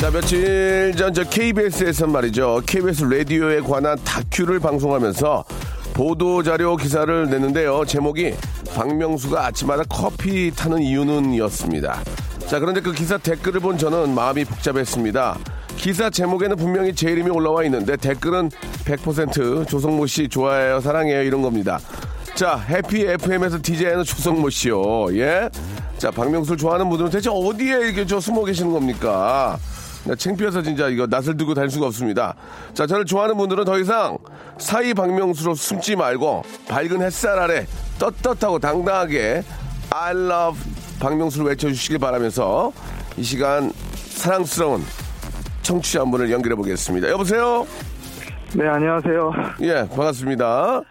자 며칠 전 저 KBS에서 말이죠. KBS 라디오에 관한 다큐를 방송하면서 보도 자료 기사를 냈는데요. 제목이 박명수가 아침마다 커피 타는 이유는 이었습니다. 자 그런데 그 기사 댓글을 본 저는 마음이 복잡했습니다. 기사 제목에는 분명히 제 이름이 올라와 있는데 댓글은 100% 조성모 씨 좋아해요 사랑해요 이런 겁니다. 자 해피 FM에서 DJ하는 조성모 씨요. 예 자 박명수를 좋아하는 분들은 대체 어디에 이렇게 저 숨어 계시는 겁니까? 나 창피해서 진짜 이거 낯을 들고 다닐 수가 없습니다. 자, 저를 좋아하는 분들은 더 이상 사이 박명수로 숨지 말고 밝은 햇살 아래 떳떳하고 당당하게 I love 박명수를 외쳐주시길 바라면서 이 시간 사랑스러운 청취자 한 분을 연결해 보겠습니다. 여보세요? 네, 안녕하세요. 예, 반갑습니다.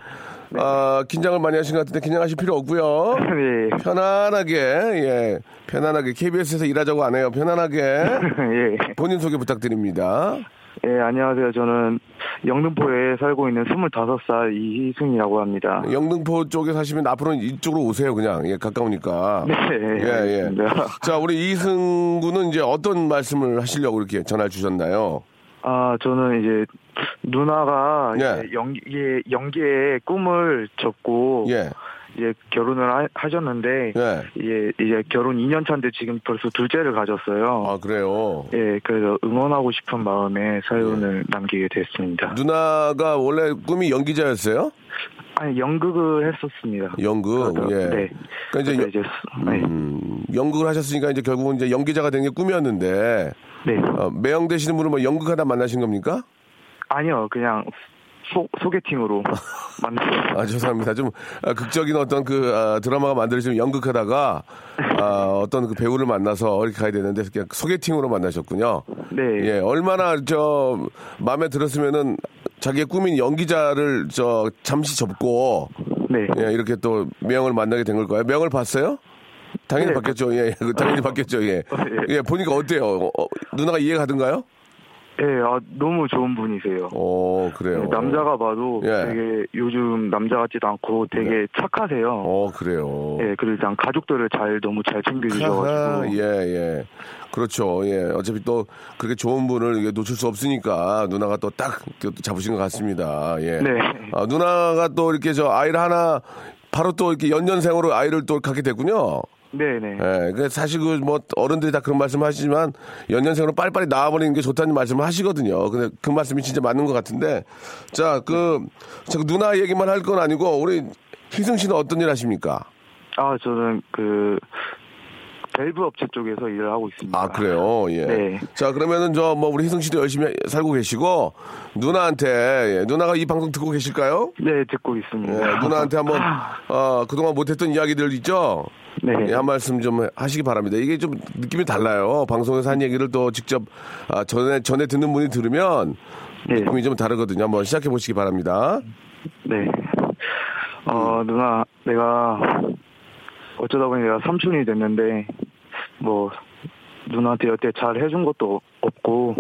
아, 긴장을 많이 하신 것 같은데 긴장하실 필요 없고요. 네. 편안하게, 예, 편안하게 KBS에서 일하자고 안 해요. 편안하게 예. 본인 소개 부탁드립니다. 예, 안녕하세요. 저는 영등포에 살고 있는 25살 이희승이라고 합니다. 영등포 쪽에 사시면 앞으로는 이쪽으로 오세요, 그냥. 예, 가까우니까. 네. 예, 예. 알겠습니다. 자, 우리 이승 군은 이제 어떤 말씀을 하시려고 이렇게 전화를 주셨나요? 아, 저는 이제 누나가 예. 이제 연기, 연기의 꿈을 접고 예, 이제 결혼을 하, 하셨는데 예. 이제 이제 결혼 2년 차인데 지금 벌써 둘째를 가졌어요. 아, 그래요. 예, 그래서 응원하고 싶은 마음에 예. 사연을 남기게 됐습니다. 누나가 원래 꿈이 연기자였어요? 아니 연극을 했었습니다. 연극, 그래서, 예. 네. 그러니까 이제, 이제 네. 음, 연극을 하셨으니까 이제 결국은 이제 연기자가 된 게 꿈이었는데, 네. 어, 매형 되시는 분을 뭐 연극하다 만나신 겁니까? 아니요, 그냥 소, 소개팅으로 만났어요. 아, 죄송합니다. 좀 아, 극적인 어떤 그 아, 드라마가 만들어지면 연극하다가 아, 어떤 그 배우를 만나서 이렇게 가야 되는데 그냥 소개팅으로 만나셨군요. 네. 예, 얼마나 저 마음에 들었으면은 자기의 꿈인 연기자를 저 잠시 접고 네. 예, 이렇게 또 명을 만나게 된 걸까요? 명을 봤어요? 당연히 네, 봤겠죠. 예, 그 당연히 봤겠죠. 예. 예. 예, 보니까 어때요? 어, 어, 누나가 이해가 가든가요? 예, 아, 너무 좋은 분이세요. 어, 그래요. 네, 남자가 봐도 예. 되게 요즘 남자 같지도 않고 되게 착하세요. 어, 그래요. 예, 그리고 일단 가족들을 잘 너무 잘 챙겨주셔가지고. 예, 예. 그렇죠. 예. 어차피 또 그렇게 좋은 분을 이게 놓칠 수 없으니까 누나가 또 딱 잡으신 것 같습니다. 예. 네. 아, 누나가 또 이렇게 저 아이를 하나 바로 또 이렇게 연년생으로 아이를 또 갖게 됐군요. 네네. 예. 그 사실 그 뭐 어른들이 다 그런 말씀 하시지만 연년생으로 빨리빨리 나와버리는 게 좋다는 말씀을 하시거든요. 근데 그 말씀이 진짜 맞는 것 같은데 자, 그, 자, 그 누나 얘기만 할 건 아니고 우리 희승 씨는 어떤 일 하십니까? 아, 저는 그, 밸브 업체 쪽에서 일을 하고 있습니다. 아 그래요. 예. 네. 자 그러면은 저 뭐 우리 희승 씨도 열심히 살고 계시고 누나한테 예, 누나가 이 방송 듣고 계실까요? 네, 듣고 있습니다. 예, 누나한테 한번 어, 그동안 못했던 이야기들 있죠. 네. 예, 한 말씀 좀 하시기 바랍니다. 이게 좀 느낌이 달라요. 방송에서 한 얘기를 또 직접 아, 전에 전에 듣는 분이 들으면 네. 느낌이 좀 다르거든요. 한번 시작해 보시기 바랍니다. 네. 어, 누나, 내가 어쩌다 보니 내가 삼촌이 됐는데, 뭐, 누나한테 여태 잘 해준 것도 없고,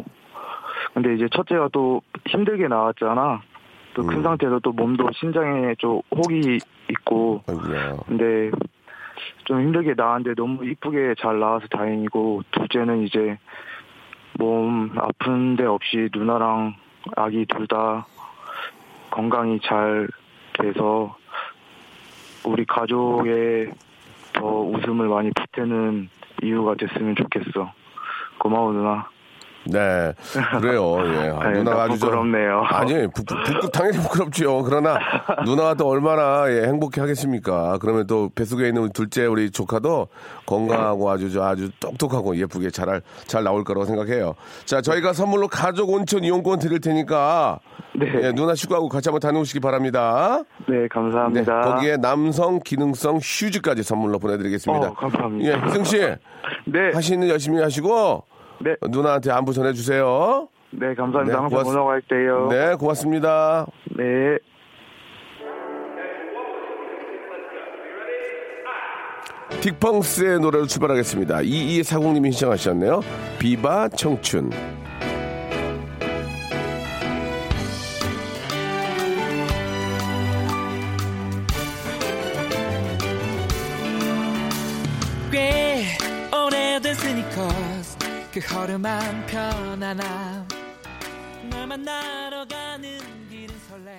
근데 이제 첫째가 또 힘들게 나왔잖아. 또큰 음. 상태에서 또 몸도 신장에 좀 혹이 있고, 아이고야. 근데 좀 힘들게 나왔는데 너무 이쁘게 잘 나와서 다행이고, 둘째는 이제 몸 아픈 데 없이 누나랑 아기 둘 다 건강히 잘 돼서 우리 가족의 더 웃음을 많이 보태는 이유가 됐으면 좋겠어. 고마워 누나. 네, 그래요. 예. 아, 누나가 나 아주 저- 부끄럽네요. 아니, 부, 부, 부, 당연히 부끄럽지요. 그러나 누나가 또 얼마나 예, 행복해 하겠습니까? 그러면 또 뱃속에 있는 우리 둘째 우리 조카도 건강하고 아주 저 아주 똑똑하고 예쁘게 잘, 잘 나올 거라고 생각해요. 자, 저희가 선물로 가족 온천 이용권 드릴 테니까 네. 예, 누나 식구하고 같이 한번 다녀오시기 바랍니다. 네 네, 감사합니다. 거기에 남성 기능성 휴즈까지 선물로 보내드리겠습니다. 어, 감사합니다. 예, 희승 씨 네. 하시는 일 열심히 하시고 네. 누나한테 안부 전해주세요. 네 감사합니다. 네, 항상 고맙- 운영할게요. 네, 고맙습니다. 네. 딕펑스의 노래로 출발하겠습니다. 2240님이 신청하셨네요. 비바 청춘. 그 허름한 편안함 널 만나러 가는 길은 설렘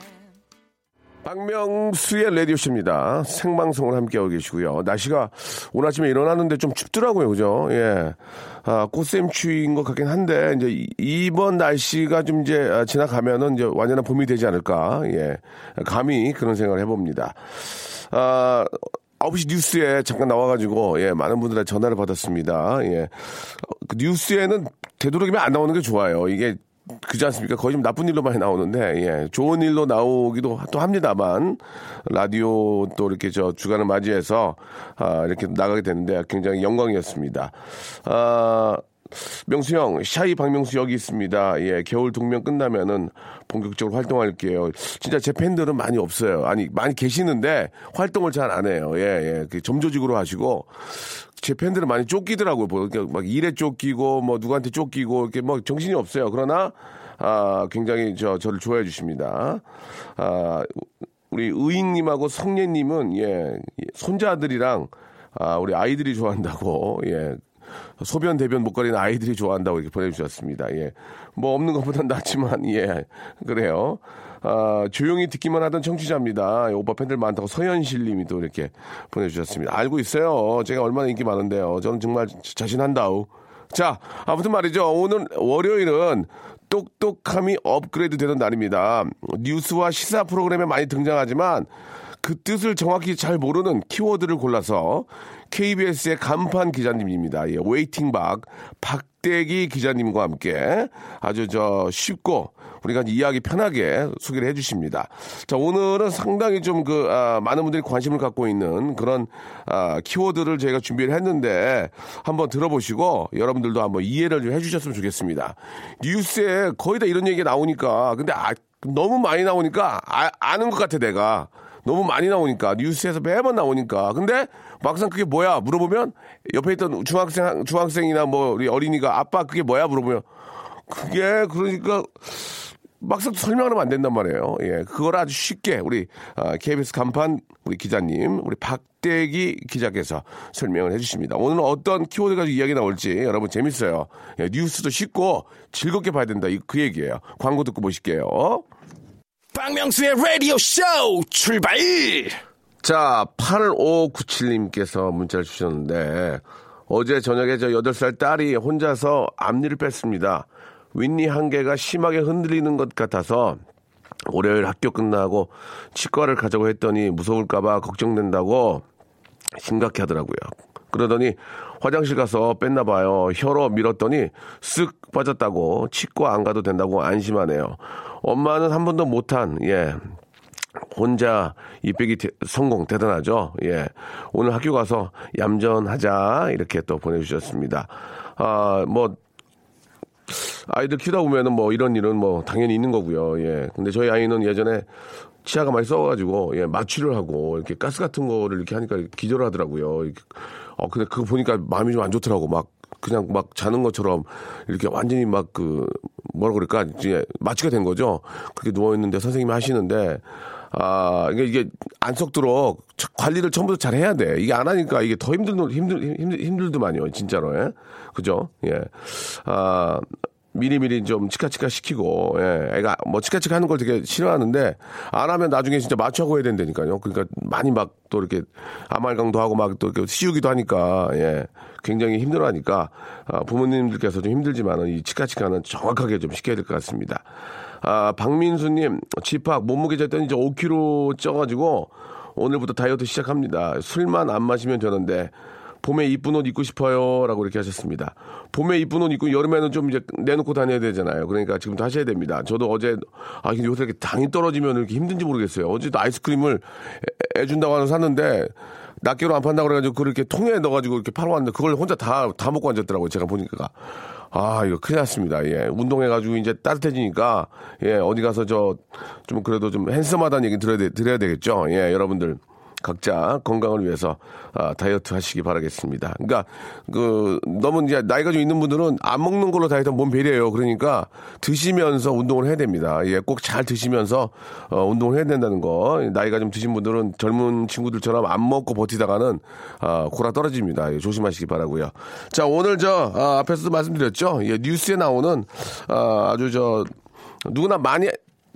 박명수의 라디오쇼입니다. 생방송을 함께하고 계시고요. 날씨가 오늘 아침에 일어났는데 좀 춥더라고요. 그죠? 예. 아, 꽃샘추위인 것 같긴 한데, 이제 이- 이번 날씨가 좀 이제 아, 지나가면은 이제 완연한 봄이 되지 않을까. 예. 감히 그런 생각을 해봅니다. 아, 9시 뉴스에 잠깐 나와가지고, 예, 많은 분들의 전화를 받았습니다. 예. 어, 그 뉴스에는 되도록이면 안 나오는 게 좋아요. 이게 그지 않습니까? 거의 좀 나쁜 일로 많이 나오는데, 예, 좋은 일로 나오기도 또 합니다만, 라디오 또 이렇게 저 주간을 맞이해서, 아, 이렇게 나가게 되는데 굉장히 영광이었습니다. 아, 명수 형, 샤이 박명수 여기 있습니다. 예, 겨울 동면 끝나면은 본격적으로 활동할게요. 진짜 제 팬들은 많이 없어요. 아니, 많이 계시는데 활동을 잘 안 해요. 예, 예. 그 점조직으로 하시고, 제 팬들은 많이 쫓기더라고요. 뭐, 이렇게 막 일에 쫓기고, 뭐, 누구한테 쫓기고, 이렇게 뭐 정신이 없어요. 그러나, 아, 굉장히 저, 저를 좋아해 주십니다. 아, 우리 의익님하고 성례님은, 예, 손자들이랑, 아, 우리 아이들이 좋아한다고, 예, 소변 대변 못 가리는 아이들이 좋아한다고 이렇게 보내주셨습니다. 예. 뭐 없는 것보단 낫지만 예 그래요. 아, 조용히 듣기만 하던 청취자입니다. 예, 오빠 팬들 많다고 서현실님이 또 이렇게 보내주셨습니다. 알고 있어요. 제가 얼마나 인기 많은데요. 저는 정말 자신한다우. 자, 아무튼 말이죠. 오늘 월요일은 똑똑함이 업그레이드 되는 날입니다. 뉴스와 시사 프로그램에 많이 등장하지만 그 뜻을 정확히 잘 모르는 키워드를 골라서 KBS의 간판 기자님입니다. 예, waiting 박 박대기 기자님과 함께 아주 저 쉽고 우리가 이해하기 편하게 소개를 해주십니다. 자 오늘은 상당히 좀그 많은 분들이 관심을 갖고 있는 그런 아, 키워드를 저희가 준비를 했는데 한번 들어보시고 여러분들도 한번 이해를 좀 해주셨으면 좋겠습니다. 뉴스에 거의 다 이런 얘기가 나오니까 근데 아, 너무 많이 나오니까 아, 아는 것 같아 내가. 너무 많이 나오니까 뉴스에서 매번 나오니까 근데 막상 그게 뭐야 물어보면 옆에 있던 중학생 중학생이나 뭐 우리 어린이가 아빠 그게 뭐야 물어보면 그게 그러니까 막상 설명하면 안 된단 말이에요. 예, 그걸 아주 쉽게 우리 아, KBS 간판 우리 기자님 우리 박대기 기자께서 설명을 해주십니다. 오늘은 어떤 키워드 가지고 이야기 나올지 여러분 재밌어요. 예, 뉴스도 쉽고 즐겁게 봐야 된다. 이- 그 얘기예요. 광고 듣고 보실게요. 박명수의 라디오 쇼 출발! 자, 8597님께서 문자를 주셨는데, 어제 저녁에 저 8살 딸이 혼자서 앞니를 뺐습니다. 윗니 한 개가 심하게 흔들리는 것 같아서, 월요일 학교 끝나고 치과를 가자고 했더니 무서울까봐 걱정된다고 심각해 하더라고요. 그러더니 화장실 가서 뺐나 봐요. 혀로 밀었더니 쓱 빠졌다고 치과 안 가도 된다고 안심하네요. 엄마는 한 번도 못한 예 혼자 이 빼기 대- 성공 대단하죠. 예. 오늘 학교 가서 얌전하자 이렇게 또 보내주셨습니다. 아, 뭐 아이들 키우다 보면은 뭐 이런 일은 뭐 당연히 있는 거고요. 예. 근데 저희 아이는 예전에 치아가 많이 썩어가지고 예 마취를 하고 이렇게 가스 같은 거를 이렇게 하니까 기절을 하더라고요. 어 근데 그거 보니까 마음이 좀 안 좋더라고. 막 그냥 막 자는 것처럼 이렇게 완전히 막 그 뭐라 그럴까 이제 마취가 된 거죠. 그렇게 누워 있는데 선생님이 하시는데 아 이게 이게 안 썩도록 관리를 처음부터 잘 해야 돼. 이게 안 하니까 이게 더 힘들 힘들 힘들 힘들더만요. 진짜로 예. 그죠? 예. 아 미리미리 좀 치카치카 시키고, 예, 애가 뭐 치카치카 하는 걸 되게 싫어하는데, 안 하면 나중에 진짜 마취하고 해야 된다니까요. 그러니까 많이 막 또 이렇게 아말강도 하고 막 또 이렇게 씌우기도 하니까, 예, 굉장히 힘들어 하니까, 아, 부모님들께서 좀 힘들지만은 이 치카치카는 정확하게 좀 시켜야 될 것 같습니다. 아, 박민수님, 집합 몸무게 쟀더니 이제 5kg 쪄가지고, 오늘부터 다이어트 시작합니다. 술만 안 마시면 되는데, 봄에 이쁜 옷 입고 싶어요. 라고 이렇게 하셨습니다. 봄에 이쁜 옷 입고 여름에는 좀 이제 내놓고 다녀야 되잖아요. 그러니까 지금부터 하셔야 됩니다. 저도 어제, 아, 요새 이렇게 당이 떨어지면 이렇게 힘든지 모르겠어요. 어제도 아이스크림을 애- 애준다고 하는 사는데, 낱개로 안 판다고 그래가지고 그걸 이렇게 통에 넣어가지고 이렇게 팔아 왔는데 그걸 혼자 다, 다 먹고 앉았더라고요. 제가 보니까. 아, 이거 큰일 났습니다. 예. 운동해가지고 이제 따뜻해지니까, 예, 어디 가서 저, 좀 그래도 좀 핸섬하다는 얘기 드려야, 되- 드려야 되겠죠. 예, 여러분들. 각자 건강을 위해서 아, 다이어트 하시기 바라겠습니다. 그러니까 그 너무 이제 나이가 좀 있는 분들은 안 먹는 걸로 다이어트 몸 배려해요. 그러니까 드시면서 운동을 해야 됩니다. 예, 꼭 잘 드시면서 어, 운동을 해야 된다는 거. 나이가 좀 드신 분들은 젊은 친구들처럼 안 먹고 버티다가는 아, 고라 떨어집니다. 예, 조심하시기 바라고요. 자, 오늘 저 아, 앞에서도 말씀드렸죠. 예, 뉴스에 나오는 아, 아주 저 누구나 많이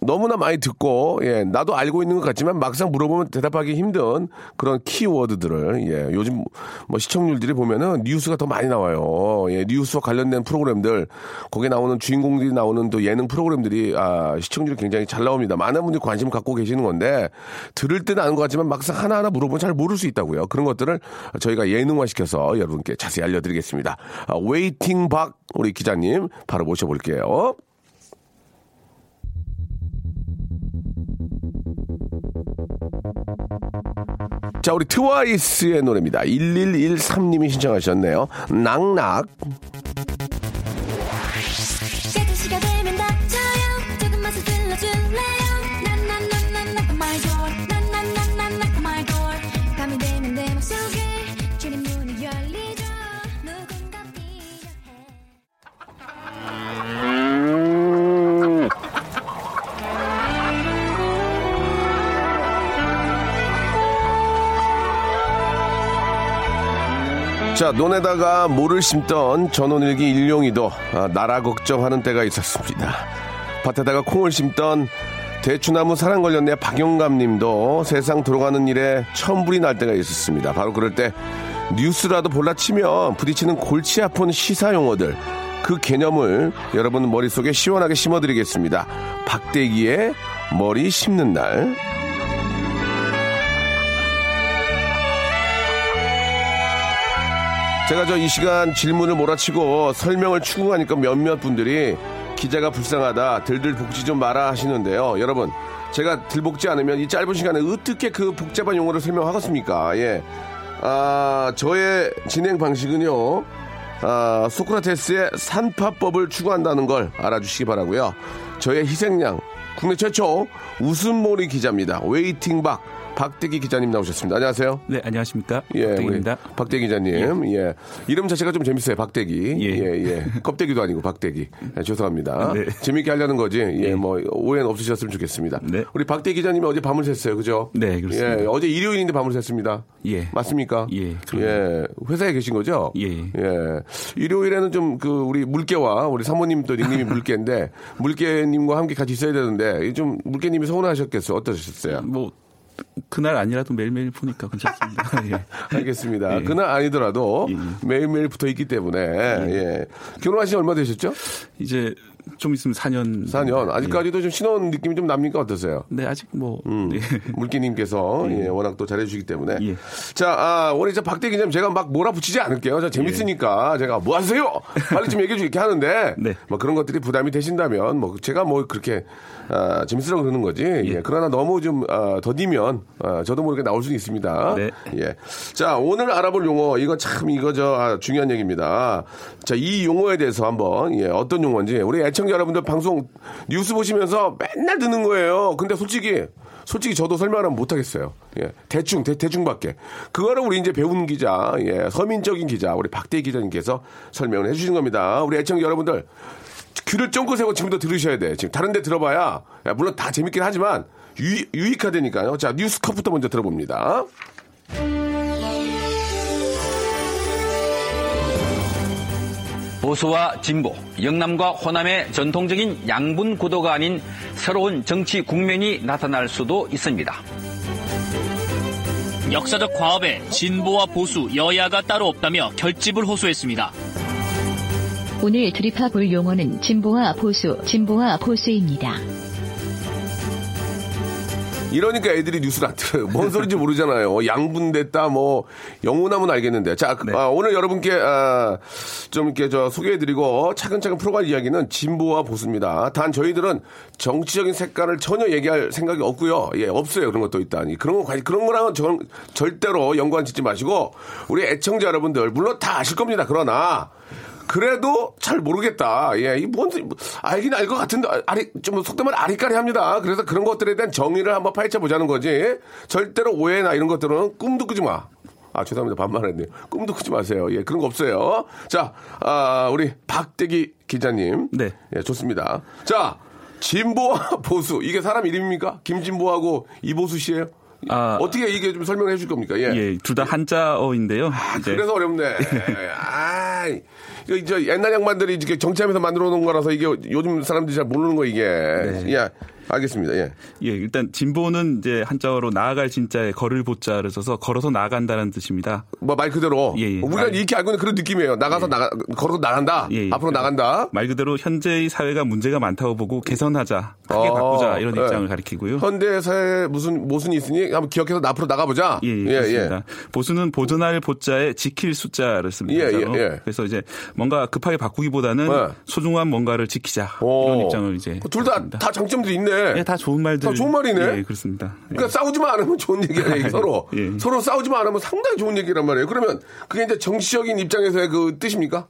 너무나 많이 듣고 예 나도 알고 있는 것 같지만 막상 물어보면 대답하기 힘든 그런 키워드들을 예 요즘 뭐 시청률들이 보면은 뉴스가 더 많이 나와요. 예 뉴스와 관련된 프로그램들 거기에 나오는 주인공들이 나오는 또 예능 프로그램들이 아 시청률이 굉장히 잘 나옵니다. 많은 분들이 관심 갖고 계시는 건데 들을 때는 아는 것 같지만 막상 하나하나 물어보면 잘 모를 수 있다고요. 그런 것들을 저희가 예능화 시켜서 여러분께 자세히 알려드리겠습니다. 아, waiting 박 우리 기자님 바로 모셔볼게요. 자, 우리 트와이스의 노래입니다. 1113님이 신청하셨네요. Knock Knock. 자, 논에다가 모를 심던 전원일기 일용이도 아, 나라 걱정하는 때가 있었습니다. 밭에다가 콩을 심던 대추나무 사랑 걸렸네 박영감 님도 세상 돌아가는 일에 천불이 날 때가 있었습니다. 바로 그럴 때 뉴스라도 볼라치면 부딪히는 골치 아픈 시사 용어들 그 개념을 여러분 머릿속에 시원하게 심어드리겠습니다. 박대기의 머리 심는 날. 제가 저 이 시간 질문을 몰아치고 설명을 추궁하니까 몇몇 분들이 기자가 불쌍하다, 들들 복지 좀 마라 하시는데요. 여러분, 제가 들복지 않으면 이 짧은 시간에 어떻게 그 복잡한 용어를 설명하겠습니까? 예. 아, 저의 진행 방식은요, 아, 소크라테스의 산파법을 추구한다는 걸 알아주시기 바라고요 저의 희생양, 국내 최초 웃음몰이 기자입니다. 웨이팅박 박대기 기자님 나오셨습니다. 안녕하세요. 네, 안녕하십니까? 예, 박대기입니다. 우리 박 기자님. 예. 이름 자체가 좀 재밌어요. 박대기. 예, 예. 예. 껍데기도 아니고 박대기. 예, 죄송합니다. 네. 재밌게 하려는 거지. 예, 예. 뭐 오해는 없으셨으면 좋겠습니다. 네. 우리 박대기 기자님이 어제 밤을 샜어요. 그죠? 네, 그렇습니다. 예, 어제 일요일인데 밤을 샜습니다. 예. 맞습니까? 예, 그럼요. 예. 회사에 계신 거죠? 예. 예. 일요일에는 좀 그 우리 물개와 우리 사모님 또 닉님이 물개인데 물개님과 함께 같이 있어야 되는데 좀 물개님이 서운하셨겠어요. 어떠셨어요? 뭐 그날 아니라도 매일매일 보니까 괜찮습니다. 예. 알겠습니다. 예. 그날 아니더라도 예. 매일매일 붙어 있기 때문에 예. 결혼하신 지 얼마 되셨죠? 이제 좀 있으면 4년. 4년. 예. 아직까지도 좀 신혼 느낌이 좀 납니까 어떠세요? 네, 아직 뭐 음. 네. 물기님께서 예, 워낙 또 잘해주시기 때문에 예. 자 아, 오늘 이제 박대 기자님 제가 막 몰아붙이지 않을게요. 저 재밌으니까 제가 뭐 하세요? 빨리 좀 얘기해 주게 하는데 네. 뭐 그런 것들이 부담이 되신다면 뭐 제가 뭐 그렇게 아, 재밌으라고 그러는 거지. 예. 그러나 너무 좀 아, 더디면 아, 저도 모르게 나올 수는 있습니다. 네. 예. 자 오늘 알아볼 용어 이거 참 이거 저 아, 중요한 얘기입니다. 자 이 용어에 대해서 한번 예, 어떤 용어인지 우리 애청자 여러분들 방송 뉴스 보시면서 맨날 듣는 거예요. 근데 솔직히 솔직히 저도 설명을 못 하겠어요. 예. 대충, 대, 대충밖에. 그거를 우리 이제 배운 기자, 예. 서민적인 기자, 우리 박대희 기자님께서 설명을 해주신 겁니다. 우리 애청 자 여러분들, 귀를 쫑긋 세고 지금부터 들으셔야 돼. 지금 다른 데 들어봐야, 야, 물론 다 재밌긴 하지만, 유, 유익하다니까요. 자, 뉴스컵부터 먼저 들어봅니다. 보수와 진보, 영남과 호남의 전통적인 양분 구도가 아닌 새로운 정치 국면이 나타날 수도 있습니다. 역사적 과업에 진보와 보수, 여야가 따로 없다며 결집을 호소했습니다. 오늘 드립화 볼 용어는 진보와 보수, 진보와 보수입니다. 이러니까 애들이 뉴스를 안 들어요. 뭔 소리인지 모르잖아요. 양분됐다, 뭐, 영혼하면 알겠는데. 자, 아, 오늘 여러분께, 아, 좀 이렇게 저 소개해드리고 차근차근 풀어갈 이야기는 진보와 보수입니다. 단 저희들은 정치적인 색깔을 전혀 얘기할 생각이 없고요. 예, 없어요. 그런 것도 일단. 그런 거, 그런 거랑은 전- 절대로 연관 짓지 마시고, 우리 애청자 여러분들, 물론 다 아실 겁니다. 그러나, 그래도 잘 모르겠다. 예, 이 뭔, 알긴 알 것 같은데, 아리, 좀 속되면 아리까리 합니다. 그래서 그런 것들에 대한 정의를 한번 파헤쳐 보자는 거지. 절대로 오해나 이런 것들은 꿈도 꾸지 마. 아, 죄송합니다. 반말했네요. 꿈도 꾸지 마세요. 예, 그런 거 없어요. 자, 아, 우리 박대기 기자님. 네. 예, 좋습니다. 자, 진보와 보수. 이게 사람 이름입니까? 김진보하고 이보수 씨예요 아, 어떻게 이게 좀 설명해 줄 겁니까? 예. 예, 둘 다 한자어인데요. 이제 그래서 어렵네. 아, 이거 이제 옛날 양반들이 이렇게 정치하면서 만들어 놓은 거라서 이게 요즘 사람들이 잘 모르는 거 이게. 예, 알겠습니다. 예. 예, 일단 진보는 이제 한자어로 나아갈 진짜에 걸을 보자를 써서 걸어서 나아간다는 뜻입니다. 뭐 말 그대로 예, 예. 우리가 말- 이렇게 알고 있는 그런 느낌이에요. 나가서 나가 걸어서 나간다. 예, 예. 앞으로 나간다. 말 그대로 현재의 사회가 문제가 많다고 보고 개선하자, 크게 어, 바꾸자 이런 예. 입장을 가리키고요. 현대 사회 무슨 모순이 있으니 한번 기억해서 앞으로 나가보자. 예, 예, 그렇습니다. 보수는 보존할 보자에 지킬 숫자를 씁니다. 예. 예, 예. 그래서 이제 뭔가 급하게 바꾸기보다는 예. 소중한 뭔가를 지키자 오. 이런 입장을 이제 둘 다 다 장점들이 있네. 예, 다 좋은 말들. 다 좋은 말이네. 예, 그렇습니다. 예. 그러니까 싸우지만 않으면 좋은 얘기야, 이게 서로. 예. 서로 싸우지만 않으면 상당히 좋은 얘기란 말이에요. 그러면 그게 이제 정치적인 입장에서의 그 뜻입니까?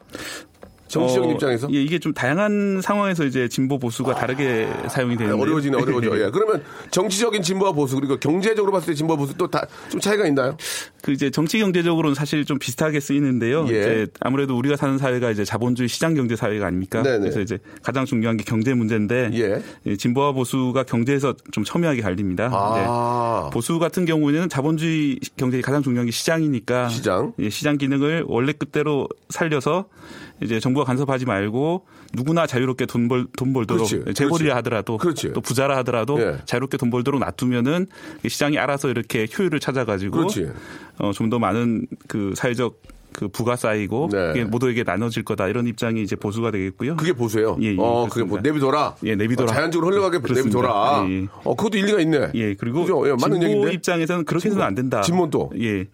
정치적인 어, 입장에서? 예, 이게 좀 다양한 상황에서 이제 진보 보수가 다르게 사용이 되는데 어려워지네, 어려워져. 예. 그러면 정치적인 진보와 보수, 그리고 경제적으로 봤을 때 진보와 보수 또 다 좀 차이가 있나요? 그 이제 정치 경제적으로는 사실 좀 비슷하게 쓰이는데요. 예. 이제 아무래도 우리가 사는 사회가 이제 자본주의 시장 경제 사회가 아닙니까? 네네. 그래서 이제 가장 중요한 게 경제 문제인데 예. 예, 진보와 보수가 경제에서 좀 첨예하게 갈립니다. 아. 이제 보수 같은 경우에는 자본주의 경제의 가장 중요한 게 시장이니까 시장. 예, 시장 기능을 원래 끝대로 살려서 이제 정부가 간섭하지 말고 누구나 자유롭게 돈 벌 돈 벌도록 그렇지, 예, 재벌이라 그렇지. 하더라도 그렇지. 또 부자라 하더라도 예. 자유롭게 돈 벌도록 놔두면은 이 시장이 알아서 이렇게 효율을 찾아가지고. 어, 좀 더 많은 그 사회적 그 부가 쌓이고 네. 모두에게 나눠질 거다 이런 입장이 이제 보수가 되겠고요. 그게 보수예요. 예, 예, 어, 그게. 뭐 내비둬라. 예, 내비둬라. 어, 자연적으로 흘러가게 그렇습니다. 내비둬라. 예, 예. 어, 그것도 일리가 있네. 예, 그리고 그죠? 예, 맞는 진보 얘기인데. 입장에서는 그렇게 해서는 안 된다. 또? 예.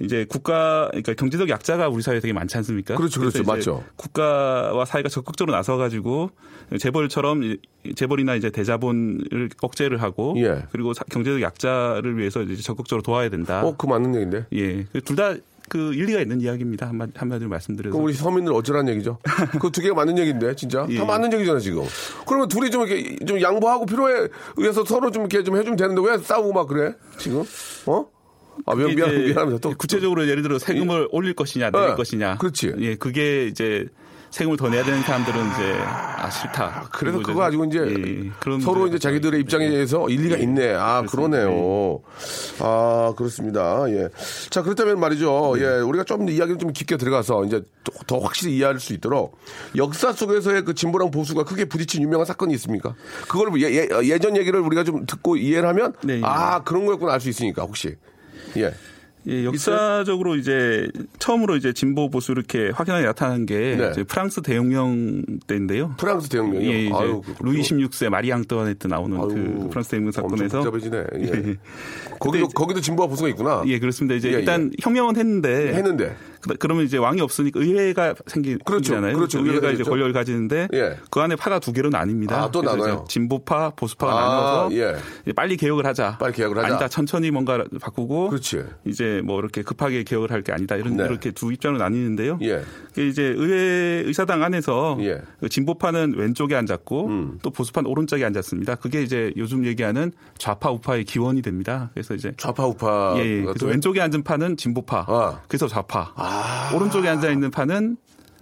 이제 국가 그러니까 경제적 약자가 우리 사회에 되게 많지 않습니까? 그렇죠, 그렇죠. 맞죠. 국가와 사회가 적극적으로 나서 가지고 재벌처럼 이- 재벌이나 이제 대자본을 억제를 하고 예. 그리고 사- 경제적 약자를 위해서 이제 적극적으로 도와야 된다. 어, 그 맞는 얘기인데. 예. 둘다 그 일리가 있는 이야기입니다. 한마디, 한마디로 말씀드려서. 그럼 우리 서민들 어쩌라는 얘기죠? 그 두 개가 맞는 얘기인데, 진짜? 예. 다 맞는 얘기잖아, 지금. 그러면 둘이 좀 이렇게 좀 양보하고 필요에 의해서 서로 좀 이렇게 좀 해주면 되는데 왜 싸우고 막 그래? 지금? 어? 아, 미안, 미안, 미안합니다. 또. 구체적으로 예를 들어 세금을 올릴 것이냐 내릴 예. 것이냐. 그렇지. 예, 그게 이제 세금을 더 내야 되는 사람들은 이제 아 싫다. 그래서 그리고 그거 가지고 이제 예, 그런 서로 이제 자기들의 입장에 대해서 일리가 있네. 아, 그러네요. 아, 그렇습니다. 예. 자, 그렇다면 말이죠. 예, 우리가 좀 이야기를 좀 깊게 들어가서 이제 또- 더 확실히 이해할 수 있도록 역사 속에서의 그 진보랑 보수가 크게 부딪힌 유명한 사건이 있습니까? 그걸 예, 예, 전 얘기를 우리가 좀 듣고 이해를 하면 네, 예. 아, 그런 거였구나 알 수 있으니까 혹시. 예. 예, 역사적으로 이제 처음으로 이제 진보 보수 이렇게 확연하게 나타난 게 네. 프랑스 대혁명 때인데요. 프랑스 대혁명이요? 예, 이제 아유, 그- 루이 16세 마리 앙뚜아네트 나오는 아유, 그 프랑스 대혁명 사건에서 복잡해지네. 예. 예. 거기도 거기도 진보와 보수가 있구나. 예, 그렇습니다. 이제 예, 일단 혁명은 했는데 했는데 그- 그러면 이제 왕이 없으니까 의회가 생기, 그렇죠. 생기잖아요. 그렇죠. 의회가 의회가 이제. 권력을 가지는데 예. 그 안에 파가 두 개로 나뉩니다. 아, 또 나눠요? 진보파, 보수파가 아, 나눠서 예. 빨리 개혁을 하자. 빨리 개혁을 하자. 아니다, 천천히 뭔가 바꾸고 그렇지. 이제 뭐 이렇게 급하게 개혁을 할 게 아니다. 이런 네. 이렇게 두 입장으로 나뉘는데요. 예. 이제 의회 의사당 안에서 예. 음. 그 진보파는 왼쪽에 앉았고 또 보수파는 오른쪽에 앉았습니다. 그게 이제 요즘 얘기하는 좌파 우파의 기원이 됩니다. 그래서 이제 좌파 우파. 예, 예. 그래서 왼쪽에 앉은 파는 진보파. 아. 그래서 좌파. 오른쪽에 앉아 있는 파는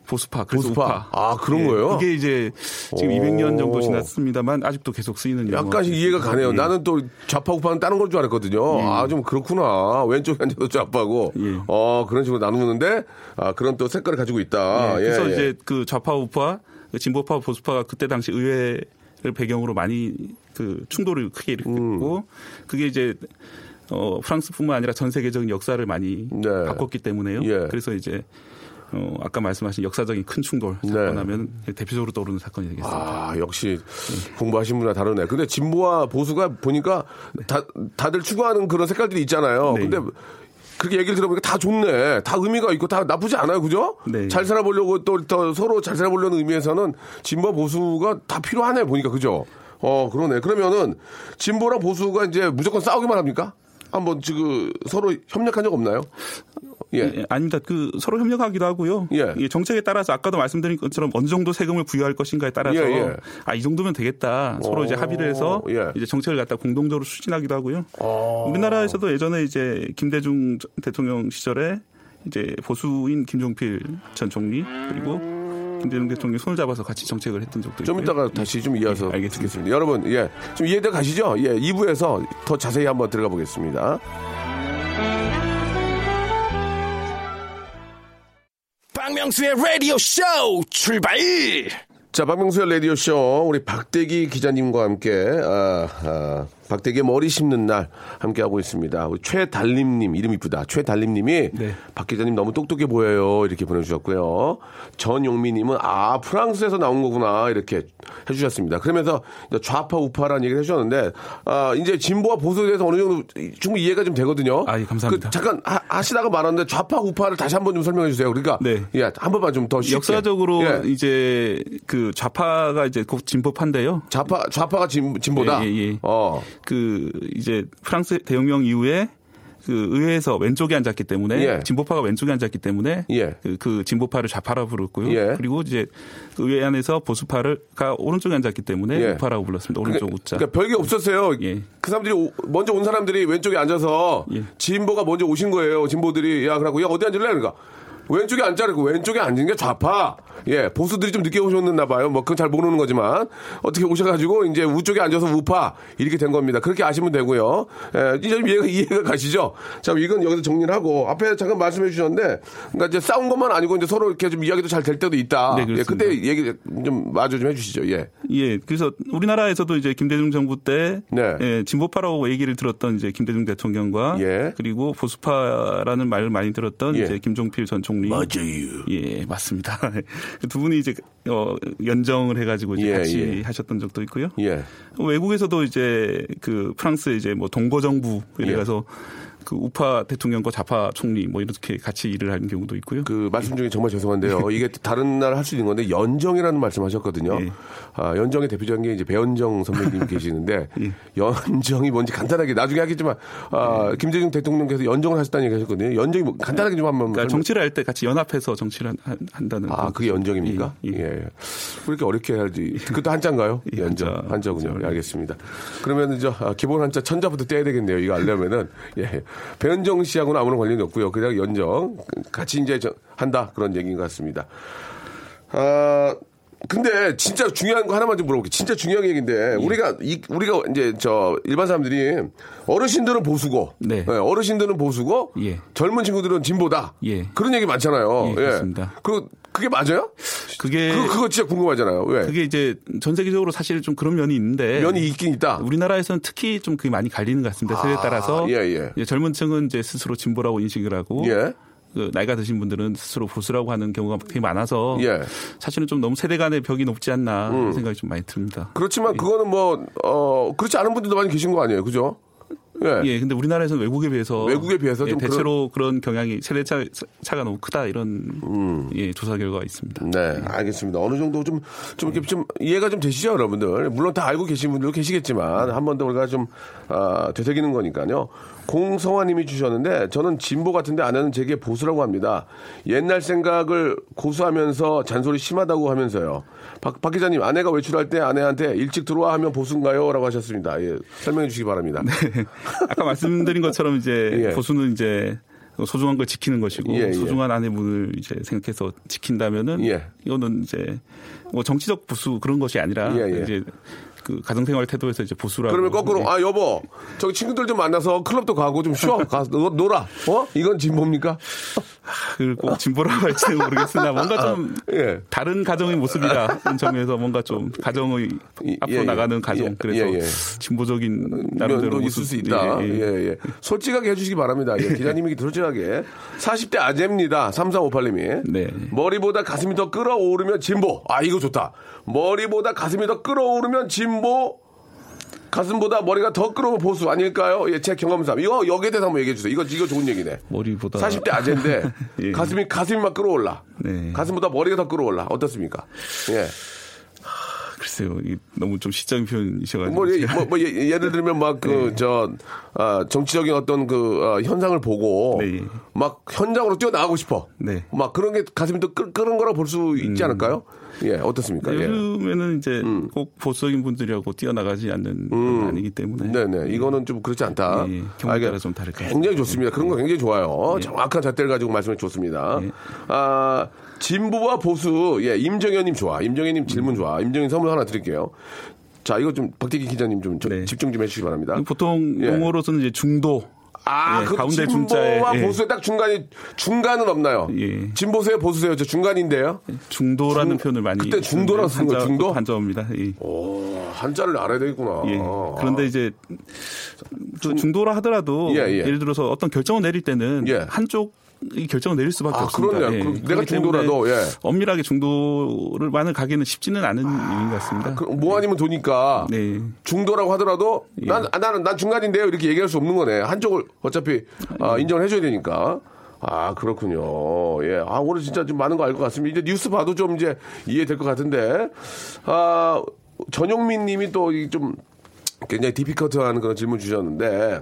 보수파, 그래서 보수파. 우파. 아, 그런 예, 거예요? 그게 이제 지금 오. 200년 정도 지났습니다만 아직도 계속 쓰이는 약간씩. 이해가 가네요. 예. 나는 또 좌파 우파는 다른 걸 줄 알았거든요. 아, 좀 그렇구나. 왼쪽에 앉아도 좌파고. 예. 어, 그런 식으로 나누는데, 아, 그런 또 색깔을 가지고 있다. 예, 예, 그래서 예. 이제 그 좌파 우파, 그 진보파 보수파가 그때 당시 의회를 배경으로 많이 그 충돌을 크게 일으켰고 음. 그게 이제 어 프랑스뿐만 아니라 전 세계적인 역사를 많이 네. 바꿨기 때문에요. 예. 그래서 이제 어 아까 말씀하신 역사적인 큰 충돌 네. 사건 하면 대표적으로 떠오르는 사건이 되겠습니다. 아, 역시 공부하신 분과 다르네. 근데 진보와 보수가 보니까 다, 다들 추구하는 그런 색깔들이 있잖아요. 네. 근데 그렇게 얘기를 들어보니까 다 좋네. 다 의미가 있고 다 나쁘지 않아요. 그죠? 네. 잘 살아보려고 또, 더 서로 잘 살아보려는 의미에서는 진보와 보수가 다 필요하네. 보니까. 그죠? 어, 그러네. 그러면은 진보랑 보수가 이제 무조건 싸우기만 합니까? 한번 지금 서로 협력한 적 없나요? 예. 예, 아닙니다. 그 서로 협력하기도 하고요. 예. 이 정책에 따라서 아까도 말씀드린 것처럼 어느 정도 세금을 부여할 것인가에 따라서 예, 예. 아이 정도면 되겠다. 서로 오, 이제 합의를 해서 예. 이제 정책을 갖다 공동적으로 추진하기도 하고요. 어. 우리나라에서도 예전에 이제 김대중 대통령 시절에 이제 보수인 김종필 전 총리 그리고 김대중 대통령이 손을 잡아서 같이 정책을 했던 적도 좀 있고요. 이따가 다시 좀 이어서 예, 알겠습니다. 듣겠습니다. 여러분, 예. 좀 이해돼 가시죠? 예. 2부에서 더 자세히 한번 들어가 보겠습니다. 박명수의 라디오 쇼 출발! 자, 박명수의 라디오 쇼, 우리 박대기 기자님과 함께, 아, 아, 박대기의 머리 심는 날 함께하고 있습니다. 우리 최달림님, 이름 이쁘다. 최달림님이 네. 박 기자님 너무 똑똑해 보여요. 이렇게 보내주셨고요. 전용미님은 아, 프랑스에서 나온 거구나. 이렇게 해주셨습니다. 그러면서 좌파, 우파라는 얘기를 해주셨는데, 아, 이제 진보와 보수에 대해서 어느 정도 충분히 이해가 좀 되거든요. 아, 예, 감사합니다. 그 잠깐 하, 하시다가 말았는데 좌파, 우파를 다시 한번 좀 설명해 주세요. 그러니까, 네. 예, 한 번만 좀 더 쉽게. 역사적으로 예. 이제 그 좌파가 이제 곧 진보파인데요. 좌파 좌파가 진, 진보다. 예, 예, 예. 어. 그 이제 프랑스 대혁명 이후에 그 의회에서 왼쪽에 앉았기 때문에 예. 진보파가 왼쪽에 앉았기 때문에 예. 그, 그 진보파를 좌파라 부르고요. 예. 그리고 이제 그 의회 안에서 보수파를가 오른쪽에 앉았기 때문에 예. 우파라고 불렀습니다. 오른쪽 우자. 그러니까 별게 없었어요. 예. 그 사람들이 오- 먼저 온 사람들이 왼쪽에 앉아서 예. 진보가 먼저 오신 거예요. 진보들이 야 그러고 야 어디 앉을래? 그러니까 왼쪽에 앉자 그러고 왼쪽에 앉은 게 좌파. 예, 보수들이 좀 늦게 오셨나 봐요. 뭐 그건 잘 모르는 거지만 어떻게 오셔가지고 이제 우쪽에 앉아서 우파 이렇게 된 겁니다. 그렇게 아시면 되고요. 예, 이제 좀 이해가 이해가 가시죠? 자, 이건 여기서 정리를 하고 앞에 잠깐 말씀해 주셨는데, 그러니까 이제 싸운 것만 아니고 이제 서로 이렇게 좀 이야기도 잘 될 때도 있다. 네, 예, 그렇습니다. 그때 얘기 좀 마저 좀 해주시죠. 예. 예, 그래서 우리나라에서도 이제 김대중 정부 때 네. 예, 진보파라고 얘기를 들었던 이제 김대중 대통령과 예. 그리고 보수파라는 말을 많이 들었던 예. 이제 김종필 전 총리 맞아요. 예, 맞습니다. 두 분이 이제 어, 연정을 해가지고 이제 예, 같이 예. 하셨던 적도 있고요. 예. 외국에서도 이제 그 프랑스 이제 뭐 동거 정부 이래 예. 가서 그 우파 대통령과 좌파 총리 뭐 이렇게 같이 일을 하는 경우도 있고요. 그 말씀 중에 정말 죄송한데요. 이게 다른 날할수 있는 건데 연정이라는 말씀하셨거든요. 예. 아, 연정의 대표적인 게 이제 배현정 선배님 계시는데 예. 연정이 뭔지 간단하게 나중에 하겠지만 아, 김대중 대통령께서 연정을 하셨다는 얘기 하셨거든요. 연정이 뭐 간단하게 좀 한번 그러니까 정치를 할 때 같이 연합해서 정치를 한, 한다는 아, 그게 연정입니까? 예, 예. 예. 왜 이렇게 어렵게 해야지. 그것도 한자인가요? 예, 연정. 한자. 한자군요. 한자. 예, 알겠습니다. 그러면 저 아, 기본 한자 천자부터 떼야 되겠네요. 이거 알려면은. 예. 배현정 씨하고는 아무런 관련이 없고요. 그냥 연정. 같이 이제 저- 한다. 그런 얘기인 것 같습니다. 아, 근데 진짜 중요한 거 하나만 좀 물어볼게요. 진짜 중요한 얘기인데 우리가 이, 우리가 이제 저 일반 사람들이 어르신들은 보수고 네. 예, 어르신들은 보수고 예. 젊은 친구들은 진보다 예. 그런 얘기 많잖아요. 예, 그렇습니다. 그 그게 맞아요? 그게 그 그거 진짜 궁금하잖아요. 왜? 그게 이제 전 세계적으로 사실 좀 그런 면이 있는데 면이 있긴 있다. 우리나라에서는 특히 좀 그게 많이 갈리는 것 같습니다. 세대에 아, 따라서 예, 예. 이제 젊은 층은 이제 스스로 진보라고 인식을 하고 예. 그 나이가 드신 분들은 스스로 보수라고 하는 경우가 되게 많아서 예. 음. 사실은 좀 너무 세대 간의 벽이 높지 않나 그런 생각이 좀 많이 듭니다. 그렇지만 그거는 뭐 어, 그렇지 않은 분들도 많이 계신 거 아니에요. 그죠? 예. 예, 근데 우리나라에서는 외국에 비해서 외국에 비해서 예, 좀 대체로 그런 경향이 세대 차, 차가 너무 크다 이런 예, 조사 결과가 있습니다. 네, 알겠습니다. 어느 정도 좀, 좀 이렇게 좀 이해가 좀 되시죠, 여러분들? 물론 다 알고 계신 분들도 계시겠지만, 한 번 더 우리가 좀, 아, 되새기는 거니까요. 공성화님이 주셨는데, 저는 진보 같은데 아내는 제게 보수라고 합니다. 옛날 생각을 고수하면서 잔소리 심하다고 하면서요. 박, 박 기자님, 아내가 외출할 때 아내한테 일찍 들어와 하면 보수인가요? 라고 하셨습니다. 예, 설명해 주시기 바랍니다. 아까 말씀드린 것처럼 이제 예. 보수는 이제 소중한 걸 지키는 것이고 예, 예. 소중한 아내분을 이제 생각해서 지킨다면은 예. 이거는 이제 뭐 정치적 보수 그런 것이 아니라 예, 예. 이제 그 가정생활 태도에서 이제 보수라고 그러면 거꾸로 예. 아 여보 저기 친구들 좀 만나서 클럽도 가고 좀 쉬어 가서 노- 놀아 어 이건 진보입니까? 그걸 꼭 진보라고 할지는 모르겠으나 뭔가 좀 예. 다른 가정의 모습이라는 점에서 뭔가 좀 가정의 앞으로 예, 나가는 가정 예, 그래서 예, 예. 진보적인 나름대로 면도 있을 수 있다. 예, 예, 예. 예. 솔직하게 해주시기 바랍니다. 예, 기자님이 솔직하게. 40대 아재입니다. 3358님이. 네. 머리보다 가슴이 더 끌어오르면 진보. 아, 이거 좋다. 머리보다 가슴이 더 끌어오르면 진보. 가슴보다 머리가 더 끌어오면 보수 아닐까요? 예, 제 경험상. 이거 여기에 대해서 한번 얘기해 주세요. 이거, 이거 좋은 얘기네. 머리보다 40대 아재인데 예. 가슴이, 가슴이 막 끌어올라. 네. 가슴보다 머리가 더 끌어올라. 어떻습니까? 예. 글쎄요 이 너무 좀 시적인 표현이셔가지고 뭐, 예, 뭐, 뭐 예, 예를 들면 막 그 저 아, 정치적인 어떤 그 어, 현상을 보고 네. 막 현장으로 뛰어나가고 싶어. 네. 막 그런 게 가슴이 또 끄, 끄는 거라 볼 수 있지 않을까요? 예, 어떻습니까? 예. 음. 요즘에는 이제 꼭 보수적인 분들이하고 뛰어나가지 않는 건 아니기 때문에 네네. 이거는 좀 그렇지 않다. 예, 경우에 따라 좀 다를 것 같아요. 굉장히 좋습니다. 그런 거 굉장히 좋아요. 정확한 잣대를 가지고 말씀해 주셨습니다. 아, 진보와 보수, 예, 임정현님 좋아. 임정현님 질문 좋아. 임정현 선물 하나 드릴게요. 자, 이거 좀 박대기 기자님 좀 저- 네. 집중 좀 해주시기 바랍니다. 보통 예. 용어로서는 이제 중도 아, 예, 그 가운데 중자에 예. 보수의 딱 중간이 중간은 없나요? 예. 진보세요, 보수세요. 저 중간인데요. 중도라는 중- 표현을 많이 그때 중도라고 거예요, 한자- 중도? 한자어입니다. 예. 오, 한자를 알아야 되겠구나. 예. 그런데 이제 그 중도라 하더라도 예, 예. 예를 들어서 어떤 결정을 내릴 때는 예. 한쪽 이 결정을 내릴 수밖에 아, 없습니다. 그렇네요. 그- 내가 그렇기 때문에 중도라도, 예. 엄밀하게 중도를 만을 가기는 쉽지는 않은 일인 것 같습니다. 그, 뭐 아니면 도니까 네. 중도라고 하더라도 난 아, 나는 난 중간인데요 이렇게 얘기할 수 없는 거네. 한쪽을 어차피 아, 인정을 해줘야 되니까. 아 그렇군요. 예. 아 오늘 진짜 좀 많은 거 알 것 같습니다. 이제 뉴스 봐도 좀 이제 이해될 것 같은데. 아 전용민님이 또 좀 굉장히 디피커트한 그런 질문 주셨는데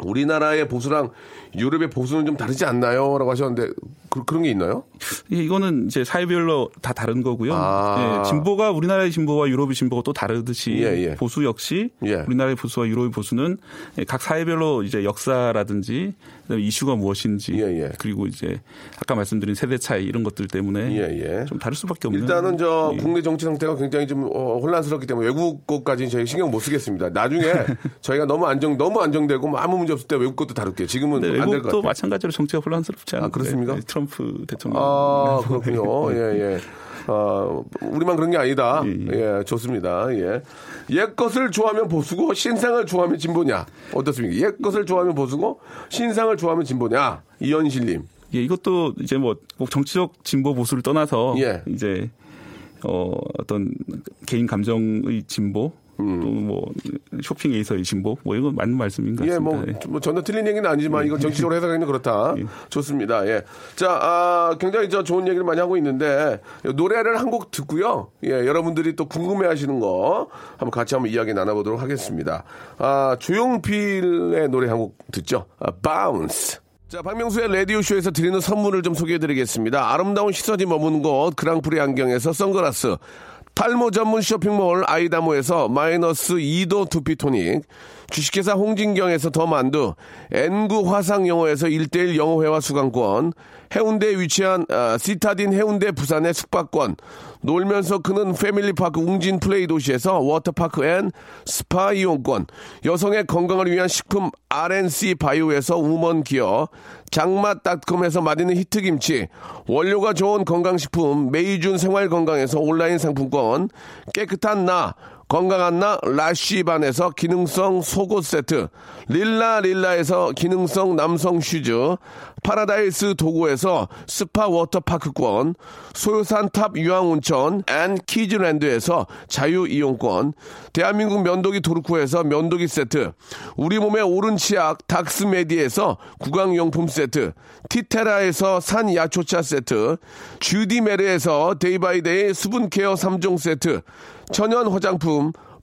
우리나라의 보수랑 유럽의 보수는 좀 다르지 않나요?라고 하셨는데 그, 런게 있나요? 예, 이거는 이제 사회별로 다 다른 거고요. 아. 예, 진보가 우리나라의 진보와 유럽의 진보가 또 다르듯이 예, 예. 보수 역시 예. 우리나라의 보수와 유럽의 보수는 예, 각 사회별로 이제 역사라든지 그다음에 이슈가 무엇인지 예, 예. 그리고 이제 아까 말씀드린 세대 차이 이런 것들 때문에 예, 예. 좀 다를 수밖에 없는. 일단은 저 예. 국내 정치 상태가 굉장히 좀 어, 혼란스럽기 때문에 외국 것까지는 저희 신경 못 쓰겠습니다. 나중에 저희가 너무 안정 너무 안정되고 뭐 아무 문제 없을 때 외국 것도 다룰게요. 지금은 네, 안될것 외국도 같아요. 마찬가지로 정치가 혼란스럽지 않아요. 그렇습니까? 트럼프 대통령. 아 그렇군요. 예 예. 어, 우리만 그런 게 아니다. 예, 좋습니다. 예. 옛 것을 좋아하면 보수고 신상을 좋아하면 진보냐? 어떻습니까? 옛 것을 좋아하면 보수고 신상을 좋아하면 진보냐? 이현실님. 예, 이것도 이제 뭐 꼭 정치적 진보 보수를 떠나서 예. 이제 어 어떤 개인 감정의 진보 또뭐 쇼핑에서의 진보 뭐 이건 맞는 말씀인 것 예. 뭐, 예. 뭐 전혀 틀린 얘기는 아니지만 이건 정치적으로 해석하기는 그렇다. 좋습니다. 예. 자, 아, 굉장히 저 좋은 얘기를 많이 하고 있는데 노래를 한 곡 듣고요. 예, 여러분들이 또 궁금해 하시는 거 한번 같이 한번 이야기 나눠보도록 하겠습니다. 아, 조용필의 노래 한 곡 듣죠. 아, Bounce. 자, 박명수의 라디오쇼에서 드리는 선물을 좀 소개해 드리겠습니다. 아름다운 시선이 머무는 곳, 그랑프리 안경에서 선글라스. 탈모 전문 쇼핑몰 아이다모에서 마이너스 2도 두피토닉, 주식회사 홍진경에서 더 만두, N구 화상영어에서 1대1 영어회화 수강권, 해운대에 위치한 아, 시타딘 해운대 부산의 숙박권, 놀면서 크는 패밀리파크 웅진 플레이 도시에서 워터파크 and 스파 이용권, 여성의 건강을 위한 식품 RNC 바이오에서 우먼 기어, 장맛닷컴에서 맛있는 히트김치, 원료가 좋은 건강식품 메이준 생활건강에서 온라인 상품권, 깨끗한 나, 건강한 나 라쉬반에서 기능성 속옷 세트, 릴라 릴라에서 기능성 남성 슈즈, 파라다이스 도구에서 스파 워터파크권, 소요산 탑 유황온천 and 키즈랜드에서 자유이용권, 대한민국 면도기 도르코에서 면도기 세트, 우리 몸의 오른 치약 닥스메디에서 구강용품 세트, 티테라에서 산야초차 세트, 주디메르에서 day by day 수분케어 3종 세트, 천연 화장품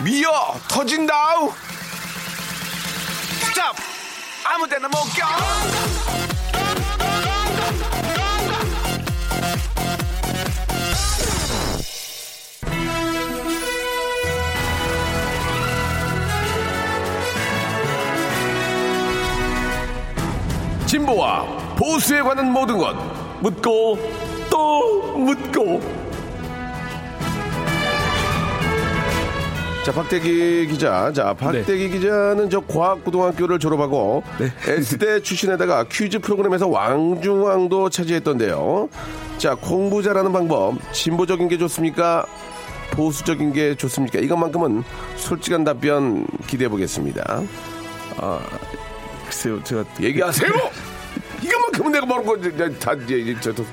미어 터진다우 stop! 아무 데나 못 껴! 진보와 보수에 관한 모든 것 묻고 또 묻고 자 박대기 기자. 자 박대기 기자는 저 과학고등학교를 졸업하고 S대 출신에다가 퀴즈 프로그램에서 왕중왕도 차지했던데요. 자 공부 잘하는 방법 진보적인 게 좋습니까? 보수적인 게 좋습니까? 이것만큼은 솔직한 답변 기대해 보겠습니다. 아 글쎄요 제가 얘기하세요. 이것만큼은 내가 모르고 다 이제 이제 저, 저,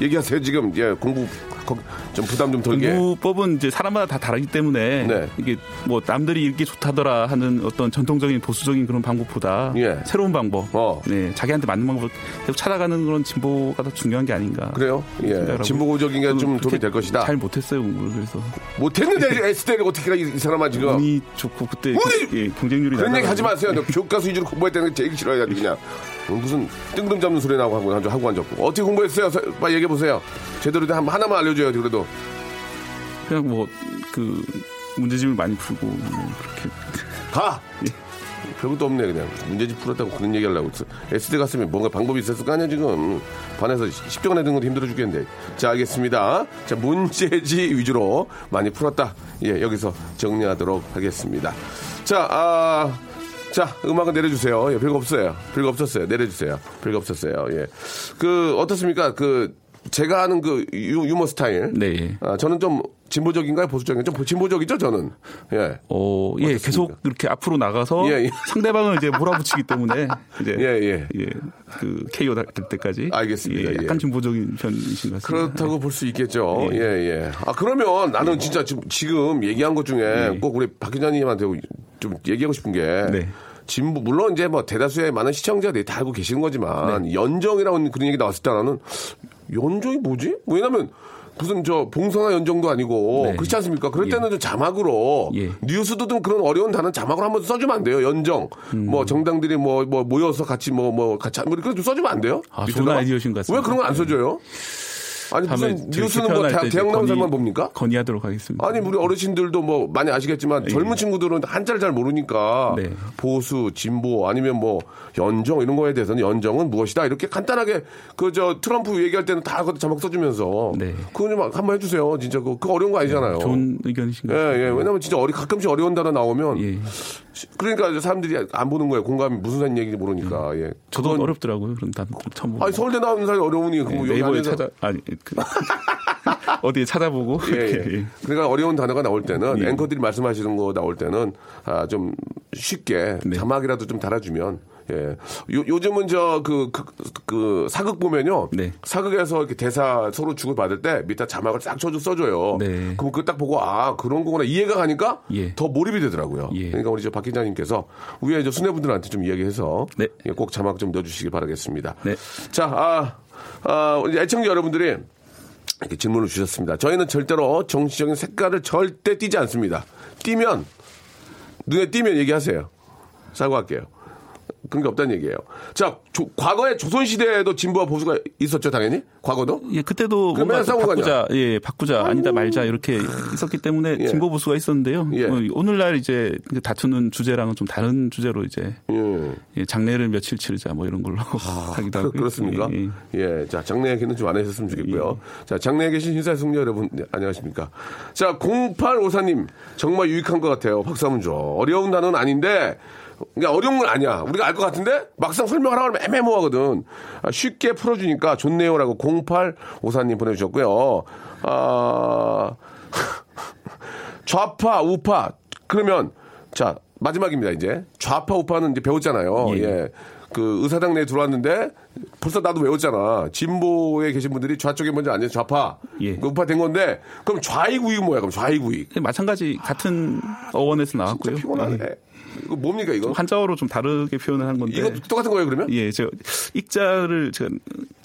얘기하세요 지금. 예 공부 거- 좀 부담 좀 덜게. 공부법은 이제 사람마다 다 다르기 때문에 네. 이게 뭐 남들이 이렇게 좋다더라 하는 어떤 전통적인 보수적인 그런 방법보다 예. 새로운 방법, 어. 네 자기한테 맞는 방법을 계속 찾아가는 그런 진보가 더 중요한 게 아닌가. 그래요? 예. 진보적인 게 좀 도움이 될 것이다. 잘 못했어요 공부를 그래서 못했는데 S대를 어떻게 가, 이, 이 사람아 지금. 운이 좋고 그때 운이- 그, 예, 경쟁률이 그런 얘기 하지. 마세요. 너 교과서 위주로 공부했다는 게 제일 싫어요. 그냥 무슨 뜬금 잡는 소리 나고 하고 하고 하고 앉았고 어떻게 공부했어요? 서- 빨리 얘기해 보세요. 제대로 된 한- 하나만 알려줘요. 그래도 그냥 뭐 그 문제집을 많이 풀고 뭐 그렇게 가. 별것도 없네 그냥 문제집 풀었다고 그런 얘기 하려고 있어. S대 갔으면 뭔가 방법이 있었을 거 아니야 지금 반에서 10종 내는 것도 힘들어 죽겠는데 자 알겠습니다 자 문제지 위주로 많이 풀었다 예 여기서 정리하도록 하겠습니다 자 아 자, 음악은 내려주세요. 예, 별거 없어요. 별거 없었어요. 내려주세요. 별거 없었어요. 예. 그, 어떻습니까? 그, 제가 하는 그 유, 유머 스타일. 네. 아, 저는 좀 진보적인가요? 보수적인가요? 좀 진보적이죠, 저는. 예. 어, 예, 계속 이렇게 앞으로 나가서 예, 예. 상대방을 이제 몰아붙이기 때문에 이제 예, 예. 그 KO 될 때까지 알겠습니다. 예, 예. 약간 진보적인 편이신 것 같습니다. 그렇다고 볼 수 있겠죠. 예, 예. 아, 그러면 나는 진짜 지금, 지금 얘기한 것 중에 꼭 우리 박 기자님한테 좀 얘기하고 싶은 게. 네. 진보, 물론 이제 뭐 대다수의 많은 시청자들이 다 알고 계시는 거지만 연정이라는 그런 얘기 나왔을 때 나는 연정이 뭐지? 뭐 왜냐면 무슨 저 봉선화 연정도 아니고 네. 그렇지 않습니까? 그럴 예. 때는 좀 자막으로 예. 뉴스도 좀 그런 어려운 단어 자막으로 한번 써주면 안 돼요. 연정 음. 뭐 정당들이 뭐 뭐 모여서 같이 뭐뭐 같이 뭐 그런 좀 써주면 안 돼요? 아, 좋은? 아이디어신 것 같습니다. 왜 그런 거 안 써줘요? 아니 무슨 뉴스는 뭐 대, 대학 나온 사람만 봅니까? 건의하도록 하겠습니다. 아니 우리 어르신들도 뭐 많이 아시겠지만 젊은 친구들은 한자를 잘 모르니까 네. 보수, 진보 아니면 뭐 연정 이런 거에 대해서는 연정은 무엇이다 이렇게 간단하게 그 저 트럼프 얘기할 때는 다 그것도 자막 써주면서 네. 그거 좀 한번 해주세요. 진짜 그 그거 어려운 거 아니잖아요. 좋은 의견이신 것 예. 예. 왜냐면 진짜 어리 가끔씩 어려운 단어 나오면 예. 그러니까 사람들이 안 보는 거예요. 공감이 무슨 얘기인지 모르니까. 예. 저도 그건- 어렵더라고요. 그런 단어 처음. 아니 서울대 나오는 사람이 어려우니 그 예, 뭐 네이버에 찾아 아니 그, 어디에 찾아보고 예, 예. 그러니까 어려운 단어가 나올 때는 예. 앵커들이 말씀하시는 거 나올 때는 아, 좀 쉽게 네. 자막이라도 좀 달아주면 예. 요, 요즘은 저 그 그, 그 사극 보면요. 네. 사극에서 이렇게 대사 서로 주고 받을 때 밑에 자막을 싹 쳐줘 써줘요. 네. 그럼 그거 딱 보고 아 그런 거구나 이해가 가니까 예. 더 몰입이 되더라고요. 예. 그러니까 우리 저박 기자님께서 위에 저 수뇌분들한테 좀 이야기해서 네. 예, 꼭 자막 좀 넣어주시기 바라겠습니다. 네. 자, 아, 아, 애청자 여러분들이 이렇게 질문을 주셨습니다. 저희는 절대로 정치적인 색깔을 절대 띄지 않습니다. 띄면 눈에 띄면 얘기하세요. 사과할게요. 그런 게 없다는 얘기예요. 자, 조- 과거에 조선시대에도 진보와 보수가 있었죠, 당연히? 과거도? 예, 그때도 뭔가 바꾸자, 예, 바꾸자, 아니다 말자 이렇게 있었기 때문에 예. 진보 보수가 있었는데요. 예. 어, 오늘날 이제 그 다투는 주제랑은 좀 다른 주제로 이제 예. 예, 장례를 며칠 치르자 뭐 이런 걸로 하기도 하고 그, 그렇습니까? 예, 예. 예. 자, 장례 얘기는 좀 안 하셨으면 좋겠고요. 자, 장례에 계신 hin사승려 여러분, 네, 안녕하십니까. 자, 0854님, 정말 유익한 것 같아요. 줘. 어려운 단어는 아닌데, 그러니까 어려운 건 아니야. 우리가 알 것 같은데, 막상 설명하라고 하면 애매모호하거든. 아, 쉽게 풀어주니까 좋네요라고 0854님 보내주셨고요. 아, 좌파, 우파. 그러면, 자, 마지막입니다, 이제. 좌파, 우파는 이제 배웠잖아요. 예. 예. 그 의사당 내에 들어왔는데 벌써 나도 외웠잖아. 진보에 계신 분들이 좌쪽에 먼저 앉아서 좌파, 예. 그 우파 된 건데 그럼 좌익 우익 뭐야? 그럼 좌익 우익. 마찬가지 같은 어원에서 나왔고요. 피곤하네. 예. 이거 뭡니까 이거? 한자어로 좀 다르게 표현을 한 건데. 이거 똑같은 거예요 그러면? 예, 저 익자를 제가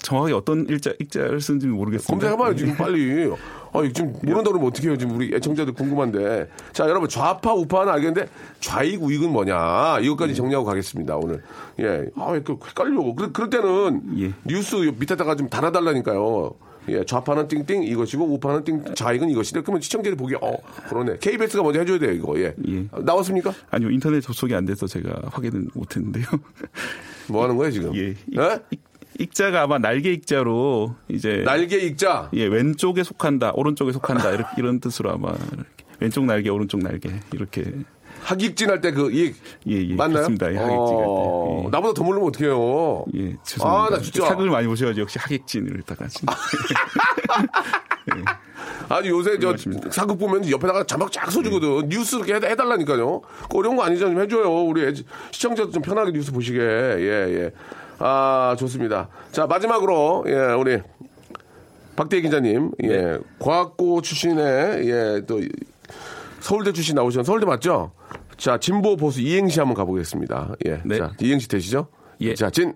정확하게 어떤 일자 익자를 쓰는지 모르겠습니다. 검색해봐요 지금 빨리. 아 지금 모른다 그러면 어떻게 해요 지금 우리 애청자들 궁금한데. 자 여러분 좌파 우파는 알겠는데 좌익 우익은 뭐냐 이것까지 정리하고 가겠습니다 오늘. 예. 아왜 그 헷갈려. 그럴, 그럴 때는 뉴스 밑에다가 좀 달아달라니까요. 예, 좌파는 띵띵 이것이고 우파는 띵 좌익은 이것이다. 그러면 시청자들이 보기에 어 그러네. KBS가 먼저 해줘야 돼요 이거. 예. 나왔습니까? 아니요 인터넷 접속이 안 돼서 제가 확인은 못했는데요. 뭐 하는 거예요 지금? 예. 익, 익자가 아마 날개 익자로 이제 날개 익자. 예, 왼쪽에 속한다, 오른쪽에 속한다 이런 뜻으로 아마 이렇게 왼쪽 날개, 오른쪽 날개 이렇게 학익진 할 때 그 익. 예, 예. 맞나요? 그렇습니다. 예, 학익진 할 때. 어, 나보다 더 모르면 어떡해요. 예, 죄송합니다. 아, 나 진짜. 사극을 많이 보셔가지고 역시 학익진을 했다가 진짜. 아니 요새 저 사극 보면 옆에다가 자막 쫙 써주거든. 뉴스 이렇게 해달라니까요. 그 어려운 거 아니죠? 좀 해줘요. 우리 애- 시청자도 좀 편하게 뉴스 보시게. 예, 예. 아, 좋습니다. 자, 마지막으로, 예, 우리 박대희 기자님, 예, 과학고 출신의, 예, 또 서울대 출신 나오셨 서울대 맞죠? 자, 진보 보수 이행시 한번 가보겠습니다. 예. 자, 이행시 되시죠? 예. 자, 진.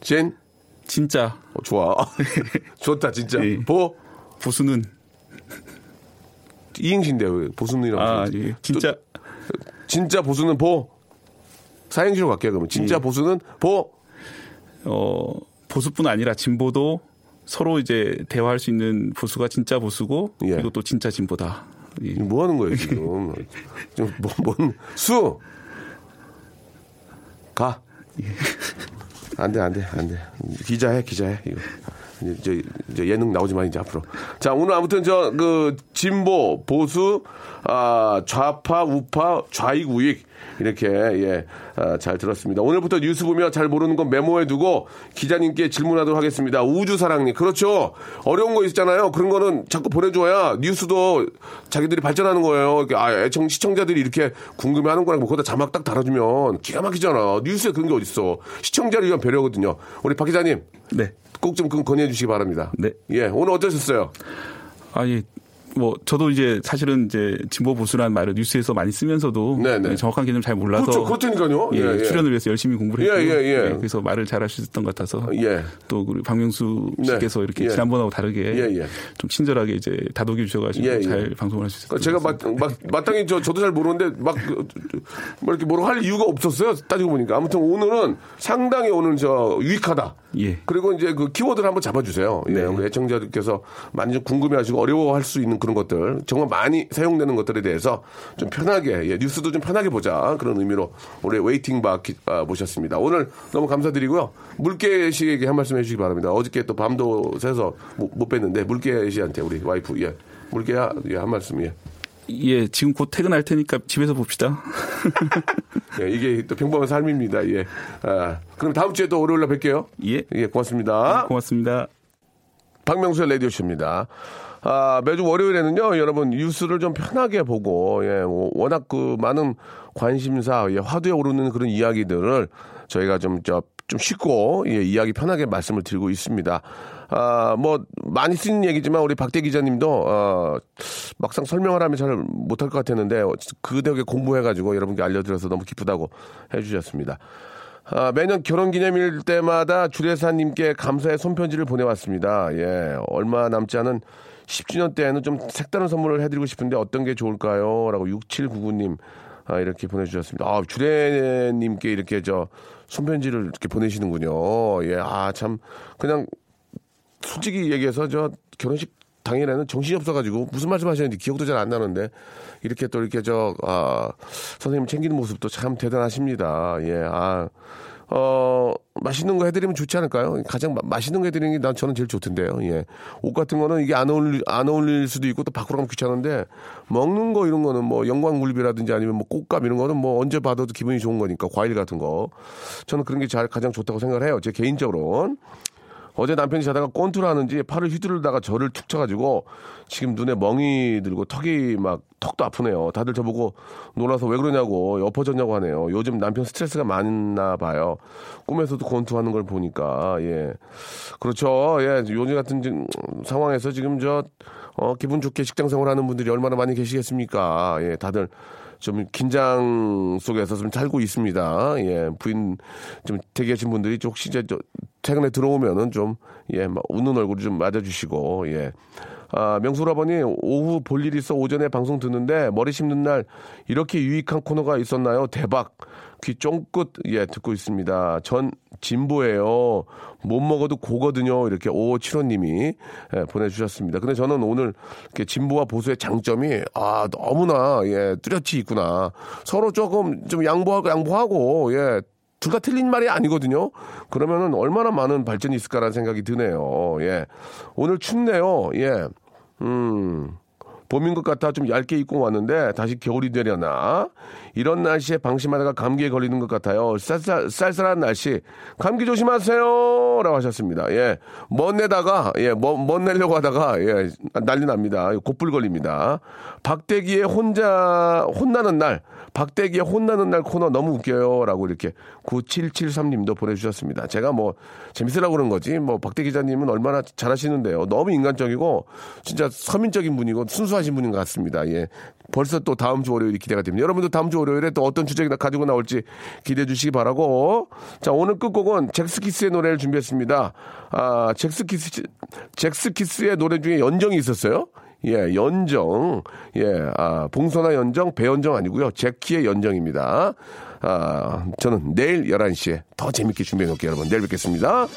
진. 진짜. 어, 좋아. 좋다, 진짜. 보. 보수는. 이행시인데, 왜 보수는이라고. 아? 예. 진짜. 또, 진짜 보수는 보. 사행시로 갈게요, 그러면. 진짜 예. 보수는 보. 어, 보수뿐 아니라 진보도 서로 이제 대화할 수 있는 보수가 진짜 보수고 그리고 또 진짜 진보다. 예. 뭐 하는 거예요, 지금? 좀, 뭐, 뭔, 수! 가. 안 돼, 안 돼, 안 돼. 기자해, 기자해, 이거. 이제, 이제 예능 나오지만 이제 앞으로. 자, 오늘 아무튼 저, 그, 진보, 보수, 아, 좌파, 우파, 좌익, 우익. 이렇게, 예, 아, 잘 들었습니다. 오늘부터 뉴스 보며 잘 모르는 건 메모해 두고 기자님께 질문하도록 하겠습니다. 우주사랑님. 그렇죠. 어려운 거 있잖아요. 그런 거는 자꾸 보내줘야 뉴스도 자기들이 발전하는 거예요. 아, 애청, 시청자들이 이렇게 궁금해 하는 거랑 뭐 거기다 자막 딱 달아주면 기가 막히잖아. 뉴스에 그런 게 어딨어. 시청자를 위한 배려거든요. 우리 박 기자님. 네. 꼭 좀 건의해 주시기 바랍니다. 네. 예, 오늘 어떠셨어요? 아, 예. 뭐 저도 이제 사실은 이제 진보 보수라는 말을 뉴스에서 많이 쓰면서도 정확한 개념 잘 몰라서 그렇죠. 그렇다니까요. 예, 예, 예. 출연을 위해서 열심히 공부를 예, 했고 예, 예. 그래서 말을 잘 할 수 있었던 것 같아서 예. 또 우리 박명수 네. 씨께서 이렇게 예. 지난번하고 다르게 예, 예. 좀 친절하게 이제 다독여 주셔가지고. 잘 방송을 할 수 있었어요. 제가 마, 마, 마땅히 저, 저도 잘 모르는데 막, 그, 뭐 이렇게 뭐라고 할 이유가 없었어요. 따지고 보니까. 아무튼 오늘은 상당히 오늘 저 유익하다. 예. 그리고 이제 그 키워드를 한번 잡아주세요. 예, 우리 애청자들께서 많이 좀 궁금해하시고 어려워할 수 있는 그런 것들 정말 많이 사용되는 것들에 대해서 좀 편하게 예, 뉴스도 좀 편하게 보자 그런 의미로 우리 waiting 박 기- 아, 모셨습니다. 오늘 너무 감사드리고요. 물개 씨에게 한 말씀 해주시기 바랍니다. 어저께 또 밤도 새서 못, 못 뵀는데 물개 씨한테 우리 와이프 예 물개야 예, 한 말씀 예. 예, 지금 곧 퇴근할 테니까 집에서 봅시다. 예, 이게 또 평범한 삶입니다. 예. 아, 그럼 다음 주에 또 월요일 날 뵐게요. 예. 예, 고맙습니다. 고맙습니다. 박명수의 라디오쇼입니다. 아, 매주 월요일에는요, 여러분, 뉴스를 좀 편하게 보고, 예, 워- 워낙 그 많은 관심사, 예, 화두에 오르는 그런 이야기들을 저희가 좀, 저, 좀 쉽고, 예, 이야기 편하게 말씀을 드리고 있습니다. 아, 뭐, 많이 쓰는 얘기지만 우리 박대 기자님도, 어, 막상 설명을 하면 잘 못할 것 같았는데, 어, 그 덕에 공부해가지고 여러분께 알려드려서 너무 기쁘다고 해주셨습니다. 아, 매년 결혼 기념일 때마다 주례사님께 감사의 손편지를 보내왔습니다. 예, 얼마 남지 않은 10주년 때에는 좀 색다른 선물을 해드리고 싶은데 어떤 게 좋을까요? 라고 6799님 아, 이렇게 보내주셨습니다. 아, 주례님께 이렇게 저 손편지를 이렇게 보내시는군요. 예, 아, 참, 그냥 솔직히 얘기해서 저 결혼식 당일에는 정신이 없어가지고 무슨 말씀 하셨는지 기억도 잘 안 나는데 이렇게 또 이렇게 저, 아, 선생님 챙기는 모습도 참 대단하십니다. 예, 아, 어, 맛있는 거 해드리면 좋지 않을까요? 가장 마- 맛있는 거 해드리는 게 난 저는 제일 좋던데요. 예. 옷 같은 거는 이게 안 어울릴, 안 어울릴 수도 있고 또 밖으로 가면 귀찮은데 먹는 거 이런 거는 뭐 영광굴비라든지 아니면 뭐 꽃감 이런 거는 뭐 언제 받아도 기분이 좋은 거니까 과일 같은 거. 저는 그런 게 잘 가장 좋다고 생각을 해요. 제 개인적으로는. 어제 남편이 자다가 꼰투를 하는지 팔을 휘두르다가 저를 툭 쳐가지고 지금 눈에 멍이 들고 턱이 막 턱도 아프네요. 다들 저보고 놀라서 왜 그러냐고 엎어졌냐고 하네요. 요즘 남편 스트레스가 많나 봐요. 꿈에서도 꼰투하는 걸 보니까 예 그렇죠. 예 요즘 같은 상황에서 지금 저 어, 기분 좋게 직장 생활하는 분들이 얼마나 많이 계시겠습니까? 예 다들 좀 긴장 속에서 좀 살고 있습니다. 예, 부인 좀 대기하신 분들이 좀 혹시 이제 저 최근에 들어오면은 좀, 예, 막 웃는 얼굴 좀 맞아주시고, 예. 아, 명수라버니 오후 볼 일 있어 오전에 방송 듣는데 머리 심는 날 이렇게 유익한 코너가 있었나요? 대박. 귀 쫑긋 예 듣고 있습니다. 전 진보예요. 못 먹어도 고거든요. 이렇게 오칠호님이 예, 보내주셨습니다. 근데 저는 오늘 이렇게 진보와 보수의 장점이 아 너무나 예 뚜렷이 있구나. 서로 조금 좀 양보하고 양보하고 예. 둘 다 틀린 말이 아니거든요. 그러면은 얼마나 많은 발전이 있을까라는 생각이 드네요. 예. 오늘 춥네요. 예. 음. 봄인 것 같아 좀 얇게 입고 왔는데 다시 겨울이 되려나 이런 날씨에 방심하다가 감기에 걸리는 것 같아요 쌀쌀, 쌀쌀한 날씨 감기 조심하세요 라고 하셨습니다. 예먼 내다가 예먼 먼 내려고 하다가 예 난리 납니다. 곧불 걸립니다. 박대기의 혼자 혼나는 날 박대기의 혼나는 날 코너 너무 웃겨요. 라고 이렇게 9773님도 보내주셨습니다. 제가 뭐 재밌으라고 그런 거지 뭐 박대 기자님은 얼마나 잘하시는데요. 너무 인간적이고 진짜 서민적인 분이고 순수하신 분인 것 같습니다. 예 벌써 또 다음 주 월요일이 기대가 됩니다 여러분도 다음 주 월요일에 또 어떤 주제가 가지고 나올지 기대해 주시기 바라고 자 오늘 끝곡은 잭스키스의 노래를 준비했습니다 아 잭스키스 잭스키스의 노래 중에 연정이 있었어요 예, 연정. 예, 아, 봉선화 연정, 배연정 아니고요. 제키의 연정입니다. 아, 저는 내일 11시에 더 재밌게 준비해 놓을게요, 여러분. 내일 뵙겠습니다.